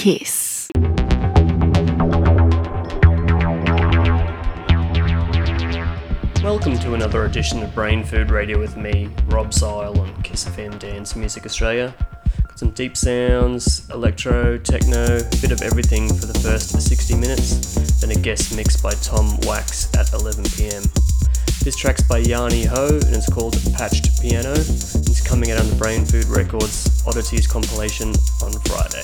Kiss. Welcome to another edition of Brain Food Radio with me, Rob Zile on Kiss FM Dance Music Australia. Got some deep sounds, electro, techno, a bit of everything for the first 60 minutes, then a guest mix by Tom Wax at 11 pm. This track's by Jani Ho and it's called Patched Piano. It's coming out on the Brain Food Records Oddities compilation on Friday.